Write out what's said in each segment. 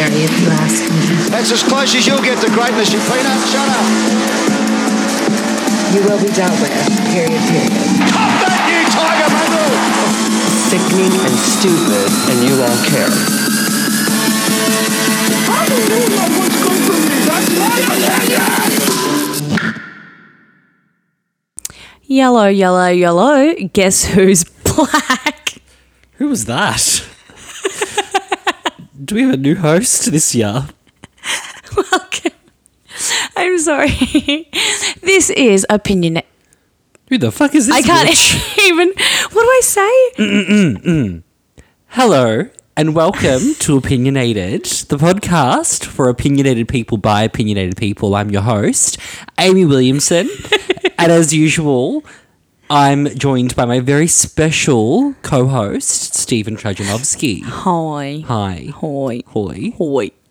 scary if you ask me. That's as close as you'll get to greatness, you peanut. Shut up. You will be dealt with. Period, period. Cop that, you tiger mongrel! Sickening and stupid, and you all care. I don't know what's good for me. That's why I love you! Yellow, yellow, yellow. Guess who's black? Who was that? Do we have a new host this year? Welcome. I'm sorry. this is opinion. Who the fuck is this? I can't bitch? even. What do I say? Hello and welcome to Opinionated, the podcast for opinionated people by opinionated people. I'm your host, Amy Williamson, and as usual, I'm joined by my very special co-host, Stephen Trajanovsky. Hi. Hi. Hoi. Hoi. Hoi.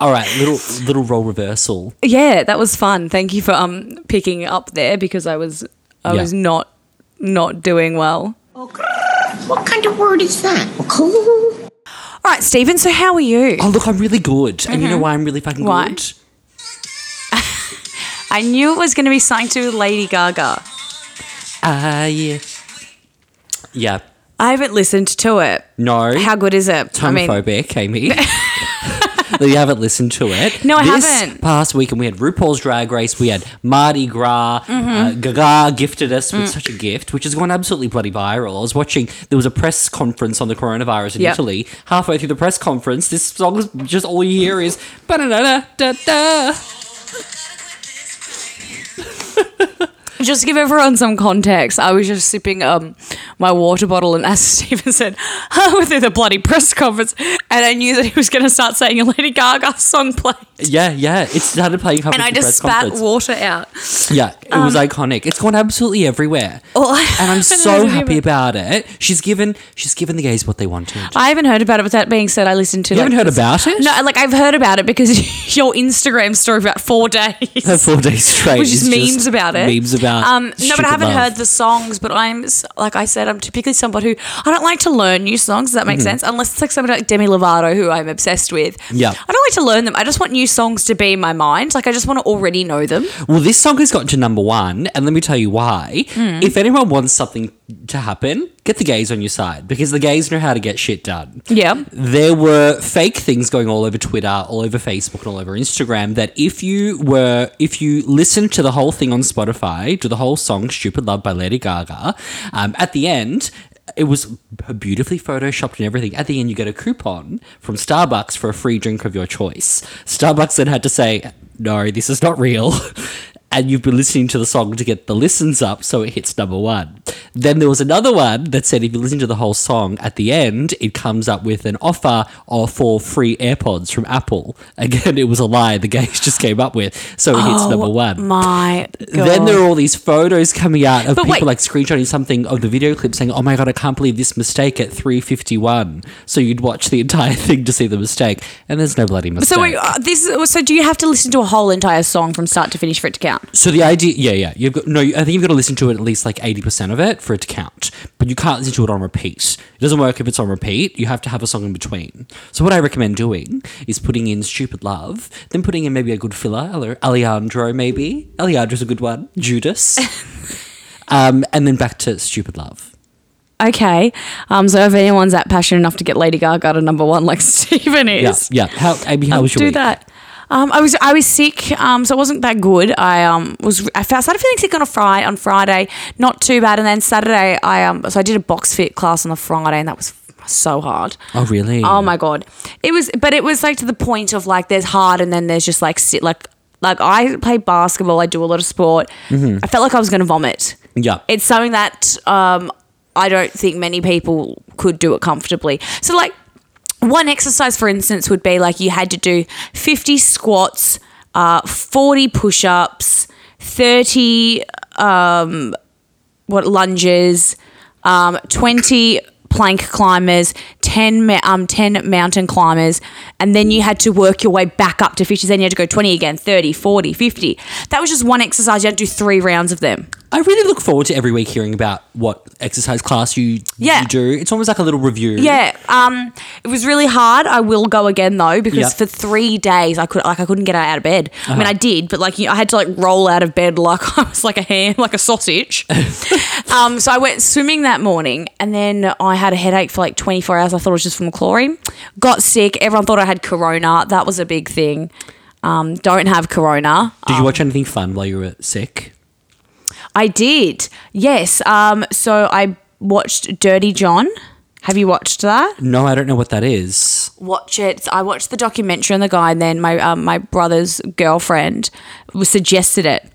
All right, little little role reversal. Yeah, that was fun. Thank you for um picking up there because I was I Yeah. was not not doing well. What kind of word is that? Cool. All right, Stephen. So how are you? Oh, look, I'm really good. And you know why I'm really fucking Why? good? I knew it was going to be something to do with Lady Gaga. Ah, yeah. Yeah. I haven't listened to it. No. How good is it? I mean, homophobic, Amy. you haven't listened to it. No, I this haven't. Past weekend, we had RuPaul's Drag Race, we had Mardi Gras. Mm-hmm. Uh, Gaga gifted us Mm. with such a gift, which has gone absolutely bloody viral. I was watching, there was a press conference on the coronavirus in Yep. Italy. Halfway through the press conference, this song is just all you hear is. "Ba-da-da-da-da-da." Just to give everyone some context, I was just sipping um my water bottle, and as Stephen said, I through the bloody press conference, and I knew that he was going to start saying a Lady Gaga song play, Yeah, yeah. It started playing and I just spat conference. water out. Yeah, it was iconic. It's gone absolutely everywhere. Oh, I and I'm so happy it. about it. She's given she's given the gays what they wanted. I haven't heard about it. With that being said, I listened to. You haven't heard about it? No, like I've heard about it because your Instagram story for about four days. Four days straight. Which is memes just about it. Memes about. Um, no, but I haven't heard the songs. But I'm s- like I said, I'm typically somebody who I don't like to learn new songs. Does that make sense? Unless it's like somebody like Demi Lovato, who I'm obsessed with. Yeah. I don't like to learn them. I just want new songs to be in my mind. Like I just want to already know them. Well, this song has gotten to number one, and let me tell you why. Hmm. If anyone wants something to happen, get the gays on your side because the gays know how to get shit done. Yeah. There were fake things going all over Twitter, all over Facebook, and all over Instagram that if you were, if you listened to the whole thing on Spotify, to the whole song "Stupid Love" by Lady Gaga, um, at the end. It was beautifully photoshopped and everything. At the end, you get a coupon from Starbucks for a free drink of your choice. Starbucks then had to say, "No, this is not real," and you've been listening to the song to get the listens up, so it hits number one. Then there was another one that said if you listen to the whole song at the end, it comes up with an offer of for free AirPods from Apple. Again, it was a lie the gays just came up with, so it hits Oh, number one. My God. Then there are all these photos coming out of But people wait. like screenshotting something of the video clip saying, "Oh my god, I can't believe this mistake at 3:51." So you'd watch the entire thing to see the mistake, and there's no bloody mistake. So wait, uh, this. So do you have to listen to a whole entire song from start to finish for it to count? So the idea, yeah, yeah, you've got no. I think you've got to listen to it at least like eighty percent of it for it to count. But you can't listen to it on repeat. It doesn't work if it's on repeat. You have to have a song in between. So what I recommend doing is putting in "Stupid Love," then putting in maybe a good filler, Alejandro, maybe Alejandro's a good one, Judas, um, and then back to "Stupid Love." Okay. Um. So if anyone's that passionate enough to get Lady Gaga to number one, like Stephen is, yeah. yeah. How, Amy, how was your do week? that. Um, I was I was sick, um, so it wasn't that good. I um was I started feeling sick on a Friday on Friday, not too bad, and then Saturday I um so I did a box fit class on the Friday, and that was so hard. Oh, really? Oh my god, it was, but it was like to the point of like there's hard, and then there's just like sit like like I play basketball, I do a lot of sport. I felt like I was going to vomit. Yeah. It's something that um, I don't think many people could do it comfortably. So, like, one exercise, for instance, would be like you had to do 50 squats, uh, 40 push ups, 30 um, what lunges, um, 20 plank climbers, 10, um, 10 mountain climbers, and then you had to work your way back up to 50. Then you had to go 20 again, 30, 40, 50. That was just one exercise. You had to do three rounds of them. I really look forward to every week hearing about what exercise class you, Yeah. you do. It's almost like a little review. Yeah, um, it was really hard. I will go again though because Yeah. for three days I could like I couldn't get out of bed. I Uh-huh. mean I did, but like you know, I had to like roll out of bed like I was like a ham, like a sausage. um, so I went swimming that morning, and then I had a headache for like twenty four hours. I thought it was just from chlorine. Got sick. Everyone thought I had corona. That was a big thing. Um, don't have corona. Did you watch anything fun while you were sick? I did. Yes. Um, so I watched Dirty John. Have you watched that? No, I don't know what that is. watch it. I watched the documentary on the guy, and then my um, my brother's girlfriend suggested it.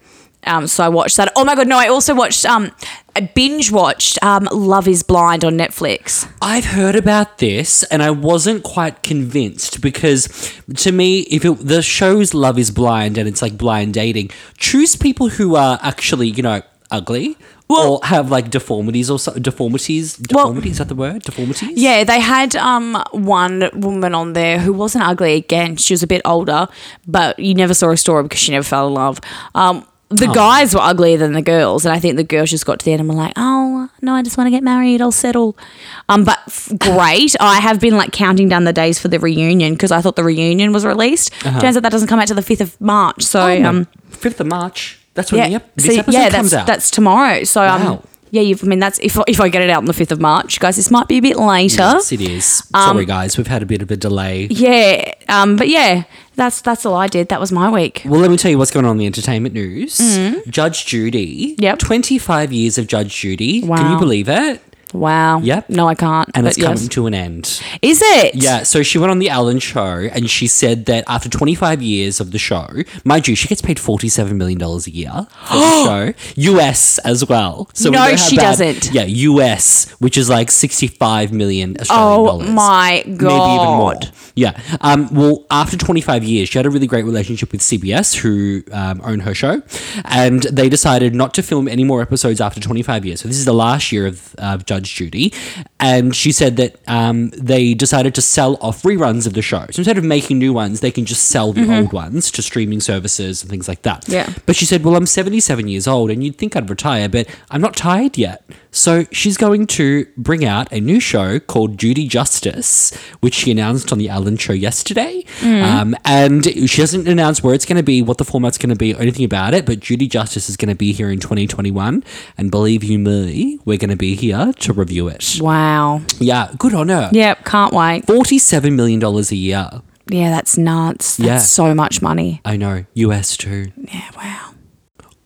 Um, so I watched that. Oh my god, no! I also watched. Um, I binge watched um, Love Is Blind on Netflix. I've heard about this and I wasn't quite convinced because to me, if it, the show's Love is Blind and it's like blind dating, choose people who are actually, you know, ugly or have like deformities or so, deformities. Well- is that the word? Deformities? Yeah, they had um one woman on there who wasn't ugly again. She was a bit older, but you never saw a story because she never fell in love. Um, the guys were uglier than the girls, and I think the girls just got to the end and were like, "Oh no, I just want to get married. I'll settle." Um, but f- great. I have been like counting down the days for the reunion because I thought the reunion was released. Turns out that doesn't come out till the fifth of March. So Uh-huh. Oh, um, 5th of March. That's when yeah, the ep- this so, episode yeah, comes that's out. that's tomorrow. So um, yeah, you've, I mean that's if if I get it out on the fifth of March, guys. This might be a bit later. Yes, it is. Um, Sorry, guys. We've had a bit of a delay. Yeah, um, but yeah, that's that's all I did. That was my week. Well, let me tell you what's going on in the entertainment news. Judge Judy. Mm-hmm. Yep. 25 years of Judge Judy. Can you believe it? Wow. Yep. No, I can't. And it's coming yes. to an end. Is it? Yeah, so she went on the Ellen show and she said that after 25 years of the show, mind you, she gets paid $47 million a year for the show. US as well. So No, how she doesn't. Yeah, US, which is like 65 million Australian Oh dollars. Oh my God. Maybe even more. Yeah. Um, well, after 25 years, she had a really great relationship with CBS, who um, own her show, and they decided not to film any more episodes after 25 years. So this is the last year of uh, Judge Judy, and she said that um, they decided to sell off reruns of the show. So instead of making new ones, they can just sell the old ones to streaming services and things like that. Mm-hmm. Yeah. But she said, "Well, I'm 77 years old, and you'd think I'd retire, but I'm not tired yet." So she's going to bring out a new show called Judy Justice, which she announced on the Ellen Show yesterday. Um, and she hasn't announced where it's going to be, what the format's going to be, or anything about it. But Judy Justice is going to be here in 2021, and believe you me, we're going to be here to review it. Wow. Yeah, good on her. Yep. Can't wait. Forty-seven million dollars a year. Yeah, that's nuts. That's Yeah. so much money. I know, US too. Yeah. Wow.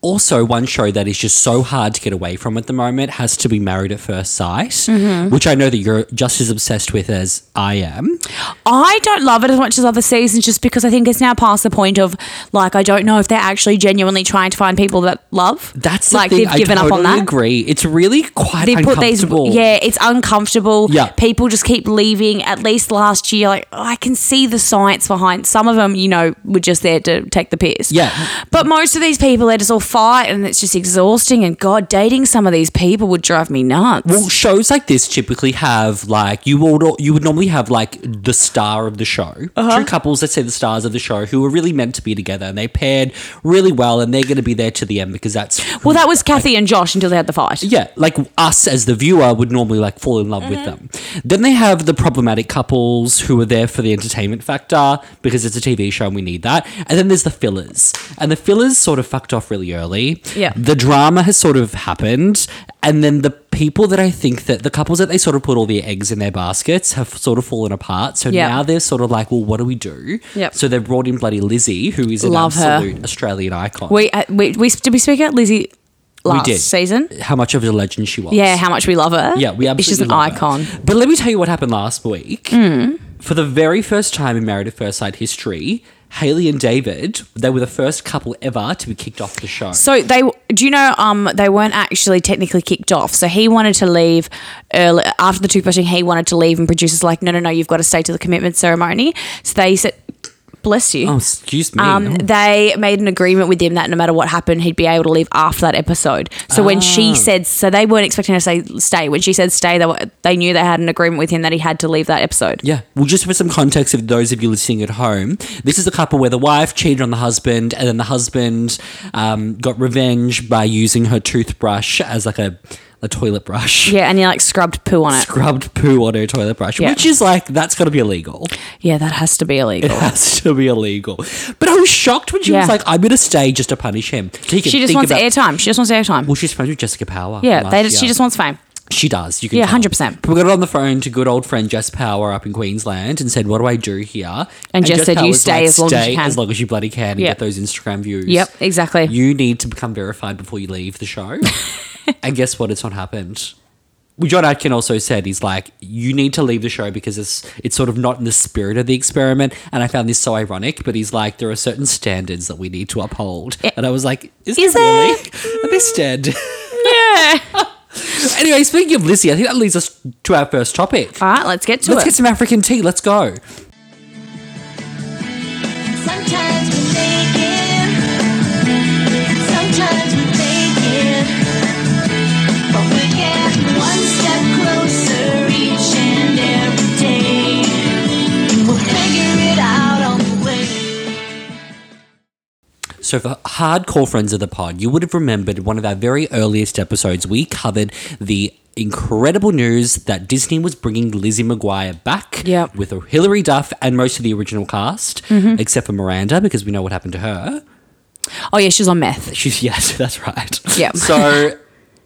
Also, one show that is just so hard to get away from at the moment has to be Married at First Sight, Mm-hmm. which I know that you're just as obsessed with as I am. I don't love it as much as other seasons just because I think it's now past the point of like I don't know if they're actually genuinely trying to find people that love. That's the like thing. they've given I up totally on that. agree. It's really quite They put these yeah, it's uncomfortable. Yeah. People just keep leaving. At least last year, like oh, I can see the science behind some of them, you know, were just there to take the piss. Yeah. But most of these people they just all fight and it's just exhausting and God, dating some of these people would drive me nuts. Well, shows like this typically have like you would you would normally have like the star of the show, Uh-huh. two couples. Let's say the stars of the show who are really meant to be together and they paired really well, and they're going to be there to the end because that's well, that was Kathy and Josh until they had the fight. yeah, like us as the viewer would normally like fall in love with them. Then they have the problematic couples who are there for the entertainment factor because it's a TV show and we need that. And then there's the fillers. And the fillers sort of fucked off really early. Yeah. The drama has sort of happened. And then the people that I think that the couples that they sort of put all their eggs in their baskets have sort of fallen apart. So Yeah. now they're sort of like, well, what do we do? Yep. So they've brought in bloody Lizzie, who is an Love her. absolute Australian icon. We, uh, we we did we speak about Lizzie last did. season? How much of a legend she was. Yeah, how much we love her. Yeah, we absolutely just an love her. icon. But let me tell you what happened last week. Hmm. For the very first time in Married at First Sight history, Haley and David, they were the first couple ever to be kicked off the show. So they do you know um they weren't actually technically kicked off. So he wanted to leave early after the toothbrushing. He wanted to leave, and producers like no no no you've got to stay to the commitment ceremony. So they said bless you. Oh, excuse me. Um, Oh. they made an agreement with him that no matter what happened, he'd be able to leave after that episode. So when she Ah. said, so they weren't expecting her to say stay. When she said stay, they, were, they knew they had an agreement with him that he had to leave that episode. Yeah. Well, just for some context of those of you listening at home, this is a couple where the wife cheated on the husband, and then the husband um, got revenge by using her toothbrush as like a, a toilet brush. Yeah, and he like scrubbed poo on it. Scrubbed poo on her toilet brush, Yeah. which is like, that's got to be illegal. Yeah, that has to be illegal. It illegal. has to be illegal. But I was shocked when she was Yeah. like, I'm going to stay just to punish him. So he can She just think wants about- airtime. She just wants airtime. Well, she's friends with Jessica Power. yeah, they just, she year. just wants fame. She does. You can Yeah, 100%. But we got it on the phone to good old friend Jess Power up in Queensland and said, "What do I do here?" And Jess said, "You stay as long as you can." as long as you bloody can, and Yep. get those Instagram views." Yep, exactly. You need to become verified before you leave the show. and guess what? It's not happened. Well, John Aiken also said he's like, you need to leave the show because it's it's sort of not in the spirit of the experiment. And I found this so ironic, but he's like, there are certain standards that we need to uphold. Eh, and I was like, is, Is there really? Are there standards? Yeah. Anyway, speaking of Lizzie, I think that leads us to our first topic. All right, let's get to it. Let's get some African tea. Let's go. Sometimes So, for hardcore friends of the pod, you would have remembered one of our very earliest episodes. We covered the incredible news that Disney was bringing Lizzie McGuire back Yep. with Hilary Duff and most of the original cast, Mm-hmm. except for Miranda, because we know what happened to her. Oh, yeah, she's on meth. She's yes, that's right. Yep. So,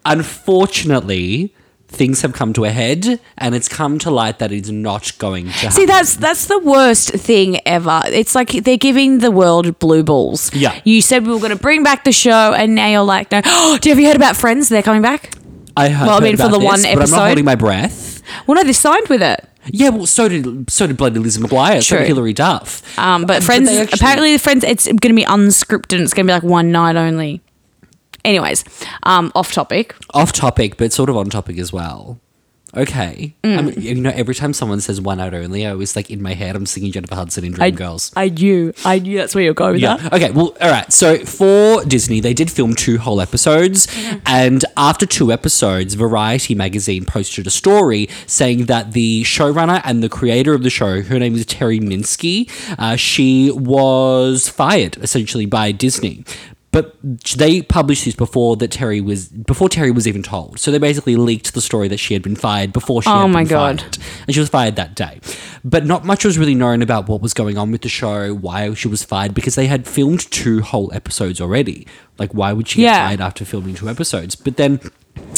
unfortunately, things have come to a head, and it's come to light that it's not going to happen. See, that's that's the worst thing ever. It's like they're giving the world blue balls. Yeah. You said we were going to bring back the show, and now you're like, no. Oh do you have you heard about Friends? They're coming back. I heard, Well, I heard mean, for about the one this, but I'm not holding my breath. Well, no, they signed with it. Yeah, well, so did so did bloody Lizzie McGuire, so True. did Hilary Duff. Um, but Um, Friends, actually- apparently, the Friends, it's going to be unscripted. And It's going to be like one night only. Anyways, um, off topic. off topic, but sort of on topic as well. Okay, Mm. I mean, you know, every time someone says one night only, I always like in my head, I'm singing Jennifer Hudson in Dreamgirls. I knew, I knew that's where you're going with Yeah. that. Okay. Well, all right. So for Disney, they did film two whole episodes, and after two episodes, Variety magazine posted a story saying that the showrunner and the creator of the show, her name is Terri Minsky, uh, she was fired essentially by Disney. But they published this before that Terri was before Terri was even told. So they basically leaked the story that she had been fired before she Oh had my been God. fired and she was fired that day. But not much was really known about what was going on with the show, why she was fired, because they had filmed two whole episodes already. Like, why would she get Yeah. fired after filming two episodes? But then.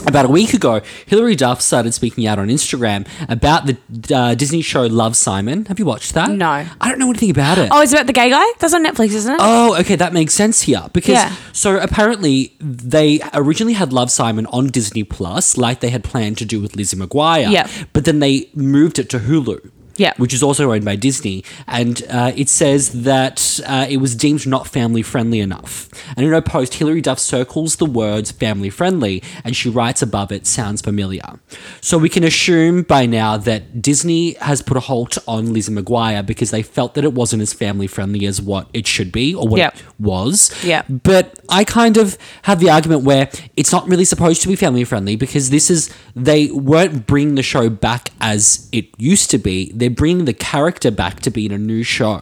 About a week ago, Hilary Duff started speaking out on Instagram about the uh, Disney show Love Simon. Have you watched that? No. I don't know anything about it. Oh, it's about the gay guy? That's on Netflix, isn't it? Oh, okay, that makes sense here because Yeah. so apparently they originally had Love Simon on Disney Plus, like they had planned to do with Lizzie McGuire. Yeah. but then they moved it to Hulu. Yeah. which is also owned by Disney, and uh, it says that uh, it was deemed not family friendly enough. And in her post, Hilary Duff circles the words "family friendly," and she writes above it, "Sounds familiar." So we can assume by now that Disney has put a halt on Lizzie McGuire because they felt that it wasn't as family friendly as what it should be or what Yeah. it was. Yeah. But I kind of have the argument where it's not really supposed to be family friendly because this is they weren't bringing the show back as it used to be. They're bringing the character back to be in a new show.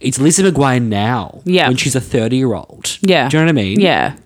It's Lizzie McGuire now, Mm-hmm. Yeah. when she's a thirty-year-old. Yeah. do you know what I mean? Yeah.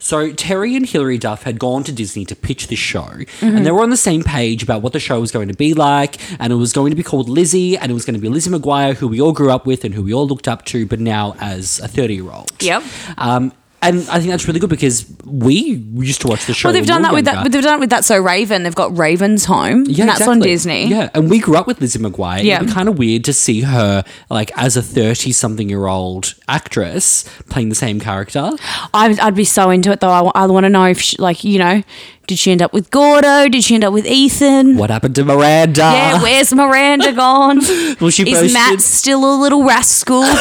So Terri and Hilary Duff had gone to Disney to pitch this show, Mm-hmm. and they were on the same page about what the show was going to be like, and it was going to be called Lizzie, and it was going to be Lizzie McGuire, who we all grew up with and who we all looked up to, but now as a thirty-year-old. Yep. Um, and I think that's really good because we used to watch the show. Well, they've done that with that. They've done it with that. So Raven, they've got Raven's Home. Yeah, and that's on. Disney. Yeah, and we grew up with Lizzie McGuire. Yeah. It'd be kind of weird to see her like as a thirty-something-year-old actress playing the same character. I'd, I'd be so into it though. I, I want to know if, she, like, you know, did she end up with Gordo? Did she end up with Ethan? What happened to Miranda? Yeah, where's Miranda gone? Well, she Is Matt still a little rascal?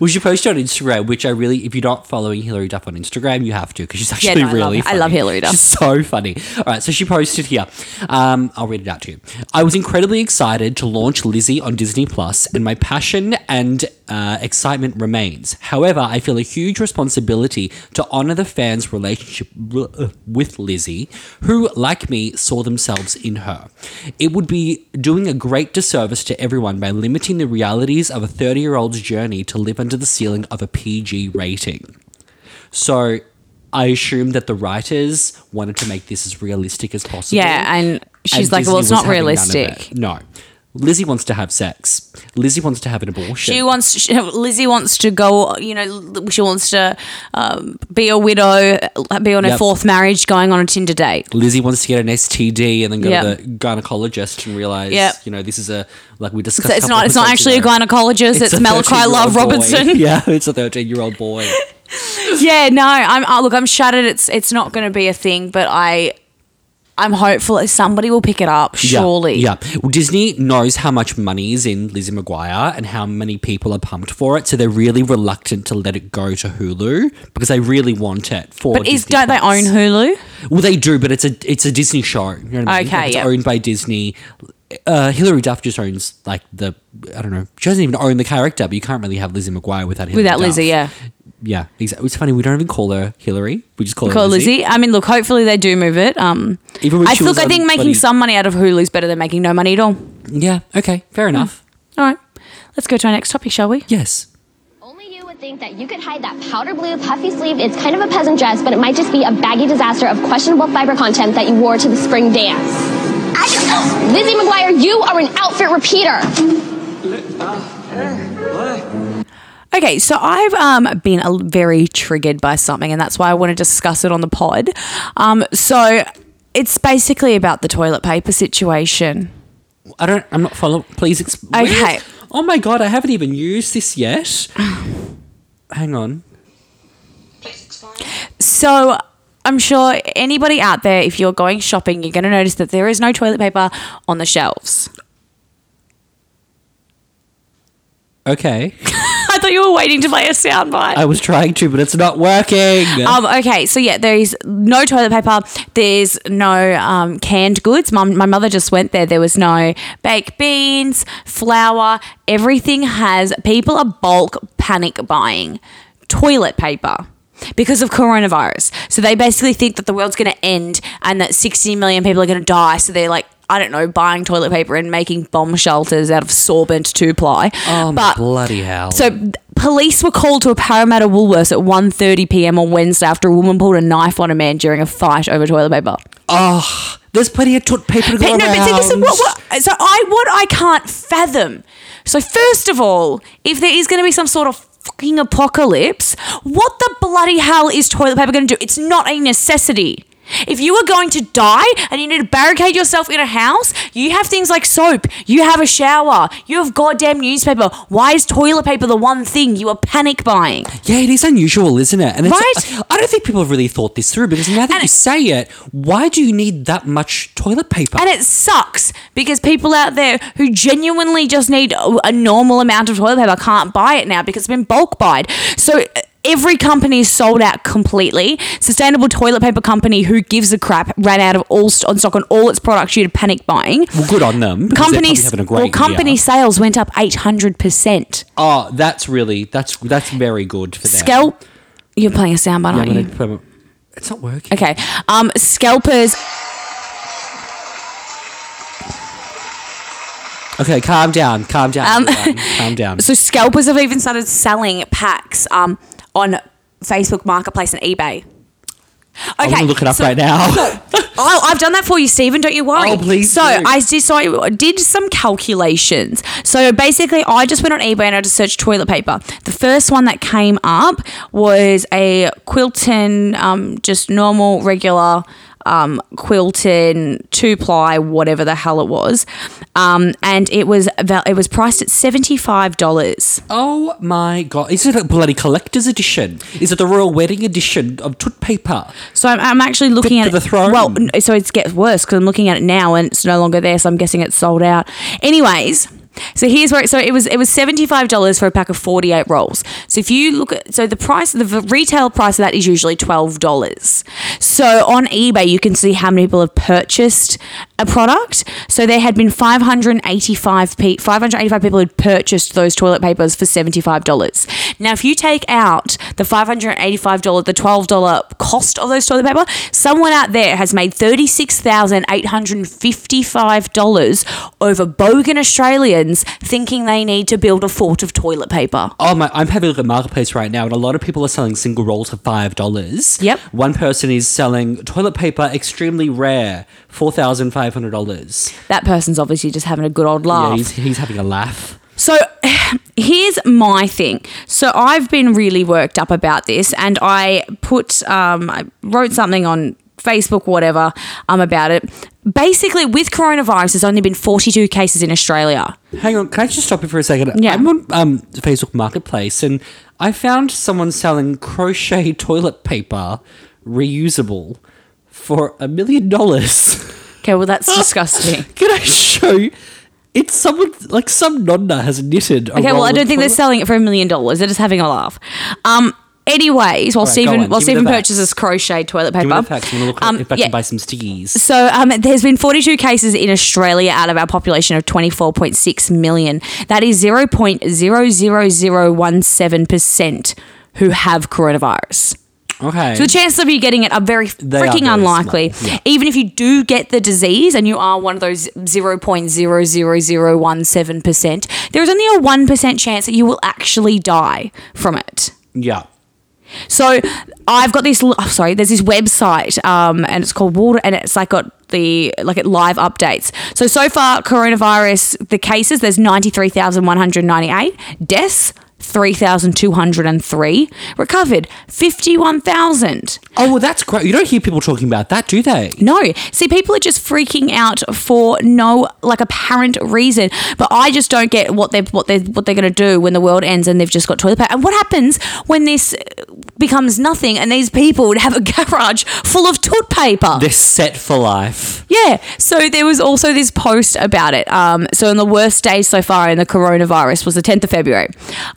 Well, she posted on Instagram, which I really, if you're not following Hilary Duff on Instagram, you have to because she's Yeah, actually no, I love really. I love. Hilary Duff. She's so funny. All right, so she posted here. Um, I'll read it out to you. I was incredibly excited to launch Lizzie on Disney Plus, and my passion and uh, excitement remains. However, I feel a huge responsibility to honor the fans' relationship uh, with Lizzie, who, like me, saw themselves in her. It would be doing a great disservice to everyone by limiting the realities of a 30 year old's journey to live under the ceiling of a PG rating. So. I assume that the writers wanted to make this as realistic as possible. Yeah, and she's like, Disney well, it's not having none of realistic. it. No. Lizzie wants to have sex. Lizzie wants to have an abortion. She wants she, Lizzie wants to go. You know, she wants to um, be a widow, be on her Yep. fourth marriage, going on a Tinder date. Lizzie wants to get an STD and then go Yep. to the gynecologist and realize, Yep. you know, this is a like we discussed. So it's not. It's not actually a gynecologist. It's, a Malachi Love boy. Robinson. Yeah, it's a thirteen-year-old boy. yeah, no, I'm oh, look, I'm shattered. It's it's not going to be a thing, but I I'm hopeful that somebody will pick it up. Surely, Yeah. yeah. Well, Disney knows how much money is in Lizzie McGuire and how many people are pumped for it, so they're really reluctant to let it go to Hulu because they really want it for. But is don't they own Hulu? Well, they do, but it's a it's a Disney show. You know what I mean? Okay, Like, it's yeah. owned by Disney. Uh, Hilary Duff just owns like the I don't know. She doesn't even own the character, but you can't really have Lizzie McGuire without Hilary Without Duff. Lizzie, yeah. Yeah. Exactly. It's funny we don't even call her Hillary. We just call her Call Lizzie. Lizzie. I mean, look, hopefully they do move it. Um, Even I look, I think making bloody- some money out of Hulu is better than making no money at all. Yeah. Okay. Fair enough. All right, let's go to our next topic, shall we? Yes. Only you would think that you could hide that powder blue puffy sleeve. It's kind of a peasant dress, but it might just be a baggy disaster of questionable fiber content that you wore to the spring dance. Lizzie McGuire, you are an outfit repeater. Okay, so I've um, been a, very triggered by something, and that's why I want to discuss it on the pod. Um, so it's basically about the toilet paper situation. I don't. I'm not following. Please explain. Okay. Oh my god! I haven't even used this yet. Hang on. Please explain. So I'm sure anybody out there, if you're going shopping, you're going to notice that there is no toilet paper on the shelves. Okay. Thought you were waiting to play a soundbite. I was trying to, but it's not working. Um, okay, so yeah, there is no toilet paper. There's no um, canned goods. Mum, my mother just went there. There was no baked beans, flour. Everything has. People are bulk panic buying toilet paper because of coronavirus. So they basically think that the world's going to end and that 60 million people are going to die. So they're like. I don't know, buying toilet paper and making bomb shelters out of sorbent two ply. oh my bloody hell! So police were called to a Parramatta Woolworths at 1.30 p.m. on Wednesday after a woman pulled a knife on a man during a fight over toilet paper. oh, there's plenty of toilet paper to go But no, but see, this is what, what, so I what I can't fathom. So first of all, if there is going to be some sort of fucking apocalypse, what the bloody hell is toilet paper going to do? It's not a necessity. If you are going to die and you need to barricade yourself in a house, you have things like soap, you have a shower, you have goddamn newspaper. Why is toilet paper the one thing you are panic buying? Yeah, it is unusual, isn't it? And it's, Right? I don't think people have really thought this through because now that And you it- say it, why do you need that much toilet paper? And it sucks because people out there who genuinely just need a, a normal amount of toilet paper can't buy it now because it's been bulk buyed. So every company is sold out completely. Sustainable toilet paper company who gives a crap ran out of all st- on stock on all its products due to panic buying. well, good on them. Companies, having a great well, company year. sales went up eight hundred percent. Oh, that's really that's that's very good for them. Scalp, you're playing a soundbite, Yeah, aren't you? it's not working. Okay. Um, scalpers. Okay, calm down, calm down, Um, calm down. So scalpers have even started selling packs um, on Facebook Marketplace and eBay. Okay, I'm gonna look it up so- right now. Oh, I've done that for you, Stephen. Don't you worry. Oh, please So do. I did. So I did some calculations. So basically, I just went on eBay and I just searched toilet paper. The first one that came up was a Quilton, um, just normal, regular. Um, Quilton two ply, whatever the hell it was, um, and it was it was priced at seventy five dollars. oh my god, is it a bloody collector's edition? Is it the royal wedding edition of toilet paper? So I'm, I'm actually looking Fit at the throne. Well, so it gets worse because I'm looking at it now and it's no longer there. So I'm guessing it's sold out. Anyways, so here's where. So it was it was seventy five dollars for a pack of forty eight rolls. So if you look at so the price the retail price of that is usually twelve dollars. So on eBay, you can see how many people have purchased a product. So there had been 585 pe- 585 people who'd purchased those toilet papers for $75. Now, if you take out the $585, the $12 cost of those toilet paper, someone out there has made $36,855 over bogan Australians thinking they need to build a fort of toilet paper. Oh my! I'm having a look at marketplace right now, and a lot of people are selling single rolls for five dollars. Yep. One person is selling toilet paper, extremely rare, four thousand five hundred dollars. That person's obviously just having a good old laugh. Yeah, he's, he's having a laugh. So here's my thing. So I've been really worked up about this, and I put, um, I wrote something on Facebook, whatever, um, about it. Basically, with coronavirus, there's only been 42 cases in Australia. Hang on, can I just stop you for a second? Yeah. I'm on um, Facebook Marketplace, and I found someone selling crochet toilet paper, reusable, for a million dollars. Okay, well that's disgusting. Can I show you? It's someone like some nonna has knitted. Okay, well I don't think they're selling it for a million dollars. They're just having a laugh. Um. Anyways, while All right, go Stephen on. while Give me the Stephen facts. purchases crochet toilet Give paper, me the facts. I'm gonna look um, if I yeah. can buy some stickies. So um, there's been 42 cases in Australia out of our population of 24.6 million. That is 0.00017% who have coronavirus. Okay. So the chances of you getting it are very They are freaking very unlikely. yeah. Even if you do get the disease and you are one of those 0.00017%, there is only a 1% chance that you will actually die from it. yeah. So I've got this. Oh, sorry, there's this website, um, and it's called Water, and it's like got the like it live updates. So so far, coronavirus the cases there's ninety three thousand one hundred ninety eight deaths. 3,203 recovered 51,000 Oh, well, that's great. You don't hear people talking about that, do they? no. See people are just freaking out for no like apparent reason. But I just don't get what they're what they what they're going to do when the world ends and they've just got toilet paper. And what happens when this becomes nothing and these people would have a garage full of toilet paper They're set for life. Yeah. So there was also this post about it. Um, so in the worst day so far in the coronavirus was the 10th of February.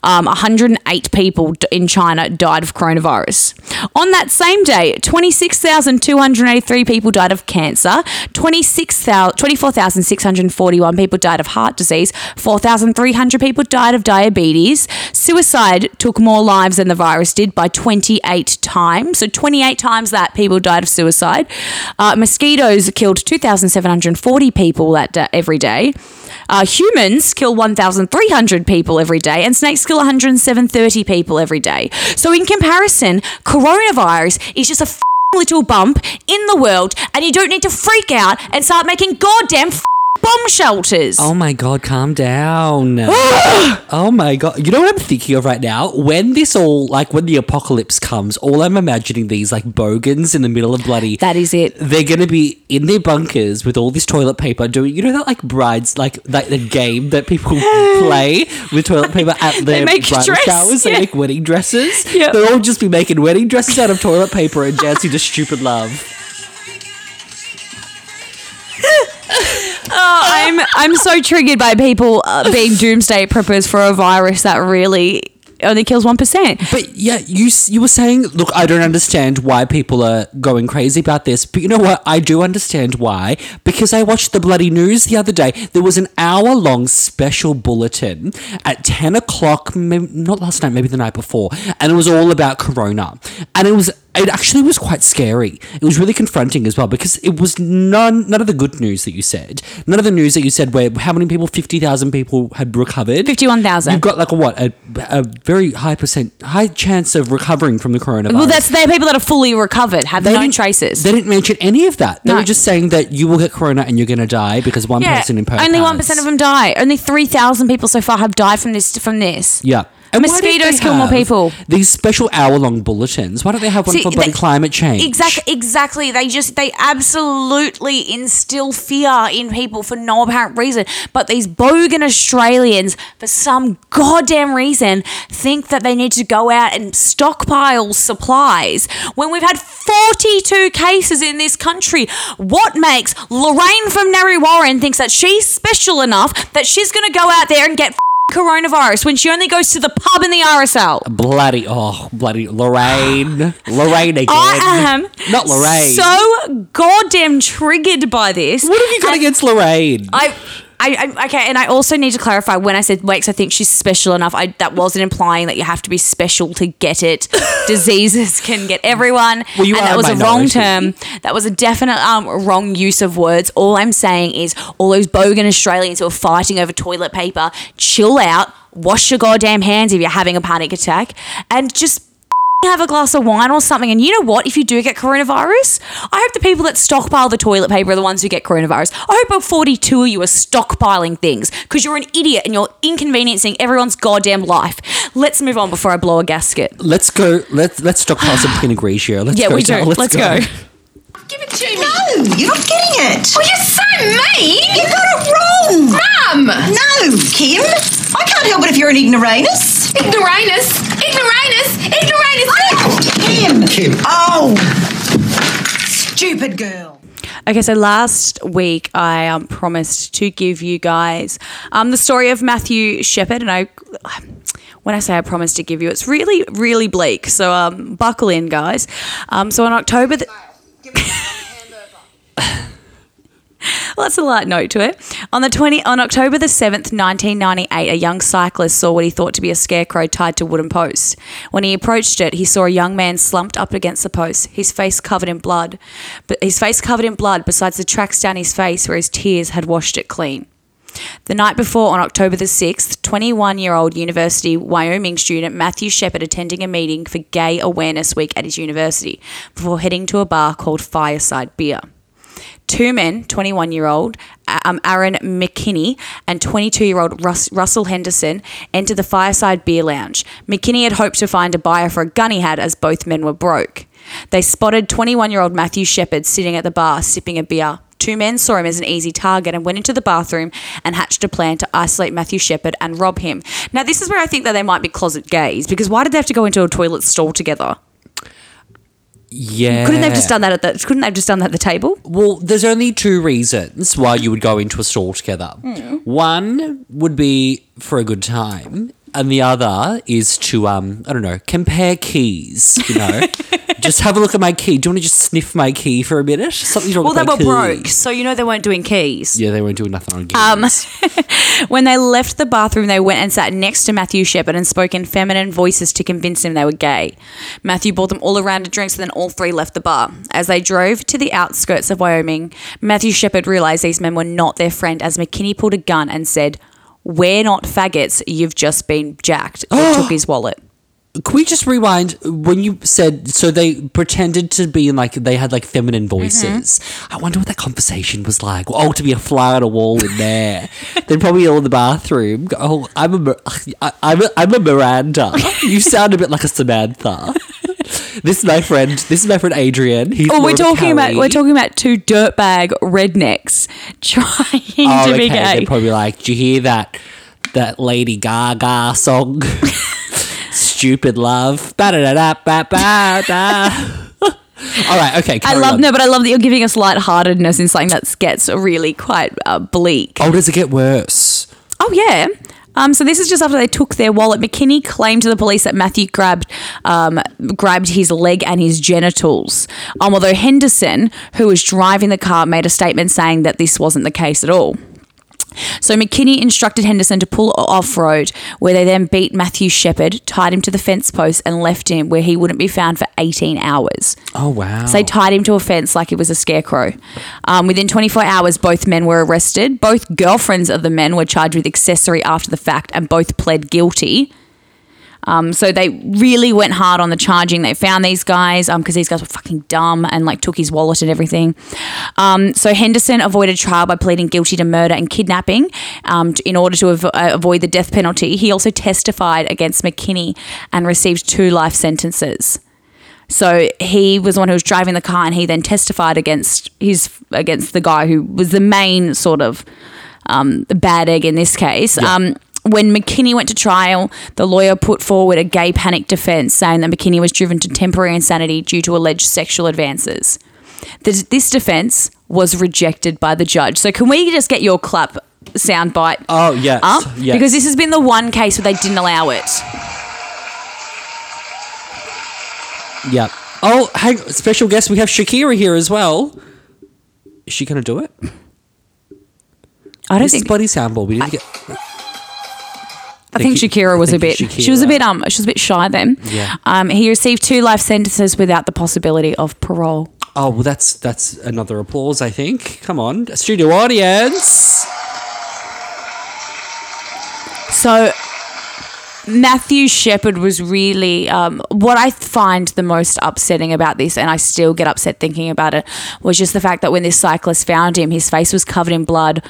Um, 108 people in China died of coronavirus. On that same day, 26,283 people died of cancer. 26,000 24,641 people died of heart disease. 4,300 people died of diabetes. Suicide took more lives than the virus did by 28 times. So 28 times that people died of suicide. Uh, mosquitoes killed 2,740 people that da- every day. Uh, humans kill 1,300 people every day, and snakes kill 10730 people every day. So in comparison, coronavirus is just a f- little bump in the world, and you don't need to freak out and start making goddamn f- bomb shelters. Oh my god, calm down. oh my god. You know what I'm thinking of right now? When this all like when the apocalypse comes, all I'm imagining these like bogans in the middle of bloody That is it. They're gonna be in their bunkers with all this toilet paper doing you know that like brides like like the game that people play with toilet paper at their bridal dress, showers, they make wedding dresses. Yeah. They'll all just be making wedding dresses out of toilet paper and dancing to stupid love. Oh, I'm I'm so triggered by people uh, being doomsday preppers for a virus that really only kills one percent. But yeah, you you were saying, look, I don't understand why people are going crazy about this. But you know what? I do understand why because I watched the bloody news the other day. There was an hour long special bulletin at ten o'clock, maybe, not last night, maybe the night before, and it was all about Corona, and it was. It actually was quite scary. It was really confronting as well because it was none none of the good news that you said, none of the news that you said where how many people, fifty thousand people had recovered, 51,000. You've got like a what a, a very high percent high chance of recovering from the coronavirus. Well, that's they're people that are fully recovered, have no didn't- traces. They didn't mention any of that. They No. were just saying that you will get corona and you're going to die because one person in Perth. only one percent of them die. Only three thousand people so far have died from this. From this, Yeah. And Mosquitoes kill more people. These special hour-long bulletins. Why don't they have one See, for bloody they- climate change? Exactly, exactly. They just they absolutely instill fear in people for no apparent reason. But these bogan Australians, for some goddamn reason, think that they need to go out and stockpile supplies when we've had 42 cases in this country. What makes Lorraine from Narre Warren thinks that she's special enough that she's going to go out there and get coronavirus when she only goes to the pub in the RSL? Bloody oh bloody Lorraine. Lorraine again. I am not Lorraine. so goddamn triggered by this. what have you got And against Lorraine? I, I, I, okay, and I also need to clarify when I said Wakes, I think she's special enough. I, that wasn't implying that you have to be special to get it. Diseases can get everyone. Well, you and that was a wrong term. That was a definite um, wrong use of words. All I'm saying is all those bogan Australians who are fighting over toilet paper, chill out, wash your goddamn hands if you're having a panic attack, and just have a glass of wine or something. And you know what? If you do get coronavirus, I hope the people that stockpile the toilet paper are the ones who get coronavirus. I hope about 42 of you are stockpiling things because you're an idiot and you're inconveniencing everyone's goddamn life. Let's move on before I blow a gasket. let's go. Let's let's stockpile some Pinot Grigio. Let's Yeah, go. we do. now. Let's, go. Give it to me. No, you're not getting it. Oh, you're so mean. You got it wrong. Mum. No, Kim. I can't help it if you're an ignoramus. Ignoramus. Ignoramus. Ignoramus. Kim. Kim. Oh. Stupid girl. Okay, so last week I um, promised to give you guys um, the story of Matthew Shepard, and I, when I say I promised to give you, it's really, really bleak. So um, buckle in, guys. Um, so on October. The- Well, that's a light note to it. On the 20 on October the 7th, 1998, a young cyclist saw what he thought to be a scarecrow tied to wooden post. When he approached it, he saw a young man slumped up against the post, his face covered in blood. But his face covered in blood besides the tracks down his face where his tears had washed it clean. The night before, on October the 6th, 21 year old University Wyoming student Matthew Shepard attending a meeting for Gay Awareness Week at his university before heading to a bar called Fireside Beer. Two men, 21 year old um, Aaron McKinney and 22 year old Rus- Russell Henderson, entered the Fireside Beer Lounge. McKinney had hoped to find a buyer for a gun he had as both men were broke. They spotted 21 year old Matthew Shepard sitting at the bar sipping a beer. Two men saw him as an easy target and went into the bathroom and hatched a plan to isolate Matthew Shepard and rob him. Now, this is where I think that they might be closet gays because why did they have to go into a toilet stall together? Yeah. Couldn't they have just done that at the? Couldn't they have just done that at the table? Well, there's only two reasons why you would go into a store together. Hmm. One would be for a good time, and the other is to um, I don't know, compare keys. You know, just have a look at my key. Do you want to just sniff my key for a minute? Something's wrong Well, they were key. broke, so you know they weren't doing keys. Yeah, they weren't doing nothing on keys. Um, when they left the bathroom, they went and sat next to Matthew Shepard and spoke in feminine voices to convince him they were gay. Matthew bought them all a round of drinks, and then all three left the bar. As they drove to the outskirts of Wyoming, Matthew Shepard realized these men were not their friend as McKinney pulled a gun and said, We're not faggots, you've just been jacked. They took his wallet. Can we just rewind when you said so they pretended to be in like they had like feminine voices? Mm-hmm. I wonder what that conversation was like. Oh, to be a fly on a wall in there. then probably all in the bathroom. go, Oh, I'm a Mir- I, I'm a, I'm a Miranda. you sound a bit like a Samantha. This is my friend. This is my friend Adrian. He's Oh, we're talking about we're talking about two dirtbag rednecks trying Oh, to be gay. They're probably like, "Do you hear that that Lady Gaga song? Stupid love." Ba-da-da-da-ba-ba-da. All right, okay. I love on. no, but I love that you're giving us lightheartedness in something that gets really quite uh, bleak. Oh, does it get worse? Oh yeah. Um, so this is just after they took their wallet. McKinney claimed to the police that Matthew grabbed um, grabbed his leg and his genitals. Um, although Henderson, who was driving the car, made a statement saying that this wasn't the case at all. So McKinney instructed Henderson to pull off road, where they then beat Matthew Shepard, tied him to the fence post, and left him where he wouldn't be found for 18 hours. Oh wow. So they tied him to a fence like he was a scarecrow. Um, within 24 hours, both men were arrested. Both girlfriends of the men were charged with accessory after the fact and both pled guilty. Um, so they really went hard on the charging. They found these guys because these guys were fucking dumb and like took his wallet and everything. Um, so Henderson avoided trial by pleading guilty to murder and kidnapping um, in order to av- uh, avoid the death penalty. He also testified against McKinney and received two life sentences. So he was the one who was driving the car, and he then testified against his against the guy who was the main sort of um, bad egg in this case. Um, when McKinney went to trial, the lawyer put forward a gay panic defense, saying that McKinney was driven to temporary insanity due to alleged sexual advances. This, this defense was rejected by the judge. So can we just get your clap soundbite Oh yes, up yes. because this has been the one case where they didn't allow it. Yep. Oh, hang special guest. We have Shakira here as well. Is she gonna do it? I don't This is think. body sample. We didn't get. I think Shakira was a bit. you, She was a bit. Um. She was a bit shy then. Yeah. Um. He received two life sentences without the possibility of parole. Oh well, that's that's another applause. I think. Come on, studio audience. So Matthew Shepard was really um, what I find the most upsetting about this, and I still get upset thinking about it, was just the fact that when this cyclist found him, his face was covered in blood.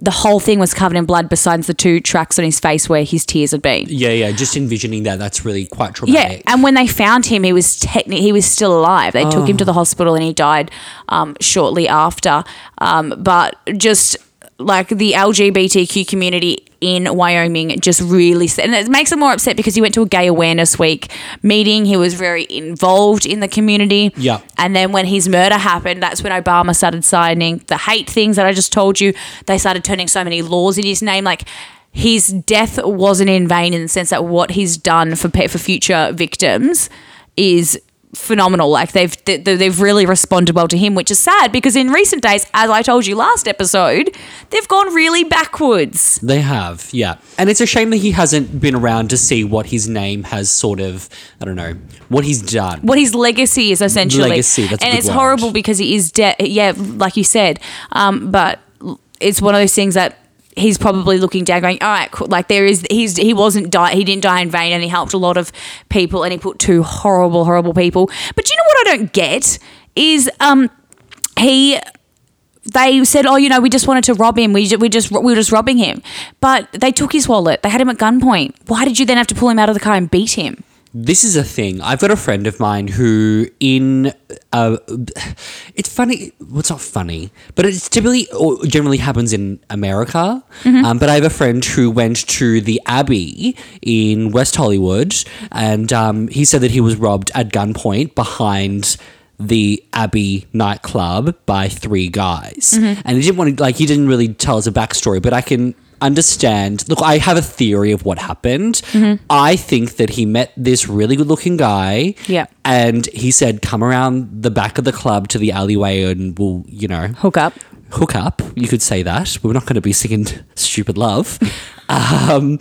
The whole thing was covered in blood, besides the two tracks on his face where his tears had been. Yeah, yeah. Just envisioning that, that's really quite traumatic. Yeah, and when they found him, he was technically he was still alive. They took him to the hospital, and he died um, shortly after. Um, but just like the LGBTQ community in Wyoming, just really, and it makes him more upset because he went to a Gay Awareness Week meeting. He was very involved in the community. Yeah. and then when his murder happened, that's when Obama started signing the hate things that I just told you. They started turning so many laws in his name, like his death wasn't in vain in the sense that what he's done for for future victims is phenomenal. Like they've they- they've really responded well to him, which is sad because in recent days, as I told you last episode, they've gone really backwards. They have, yeah. And it's a shame that he hasn't been around to see what his name has sort of, I don't know, what he's done. what his legacy is essentially. Legacy, that's and it's word. horrible because he is dead. Yeah, like you said. Um, but it's one of those things that he's probably looking down, going, "All right, cool. like there is. He's he wasn't die. He didn't die in vain, and he helped a lot of people, and he put two horrible, horrible people. But you know what I don't get is um he they said, "Oh, you know, we just wanted to rob him. We, we just we were just robbing him." But they took his wallet. They had him at gunpoint. Why did you then have to pull him out of the car and beat him? This is a thing. I've got a friend of mine who, in, uh, it's funny. Well, it's not funny, but it's typically or generally happens in America. Um, but I have a friend who went to the Abbey in West Hollywood, and um, he said that he was robbed at gunpoint behind the Abbey nightclub by three guys, and he didn't want to like he didn't really tell us a backstory, but I can understand. Look, I have a theory of what happened. I think that he met this really good looking guy. Yeah. And he said, come around the back of the club to the alleyway and we'll, you know, Hook up. hook up. You could say that. We're not going to be singing Stupid Love. um,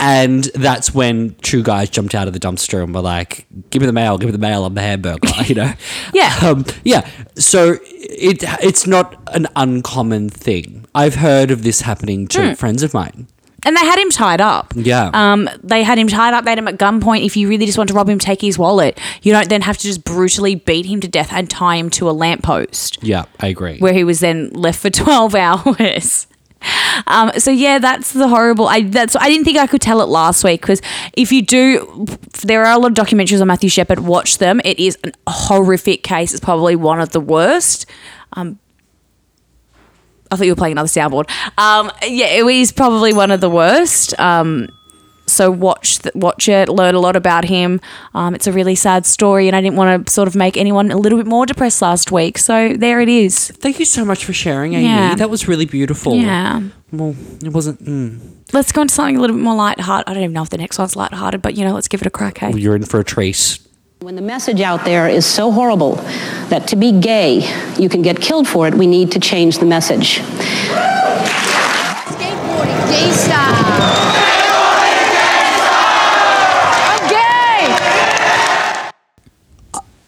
and that's when two guys jumped out of the dumpster and were like, give me the mail, give me the mail, I'm the hamburger, you know? Yeah. Um, yeah. So it it's not an uncommon thing. I've heard of this happening to friends of mine. And they had him tied up. Yeah. Um, they had him tied up. They had him at gunpoint. If you really just want to rob him, take his wallet. You don't then have to just brutally beat him to death and tie him to a lamppost Yeah, I agree. where he was then left for 12 hours. Um, so yeah, that's the horrible. I that's I didn't think I could tell it last week because if you do, there are a lot of documentaries on Matthew Shepard. Watch them. It is a horrific case. It's probably one of the worst. Um, I thought you were playing another soundboard. Um, yeah, it is probably one of the worst. Um, so watch th- watch it, learn a lot about him. Um, it's a really sad story, and I didn't want to sort of make anyone a little bit more depressed last week. So there it is. Thank you so much for sharing, Amy. Yeah. That was really beautiful. Yeah. Well, it wasn't. Mm. Let's go into something a little bit more lighthearted. I don't even know if the next one's lighthearted, but you know, let's give it a crack. Hey? You're in for a treat. When the message out there is so horrible that to be gay, you can get killed for it, we need to change the message. Skateboarding gay style. I'm gay.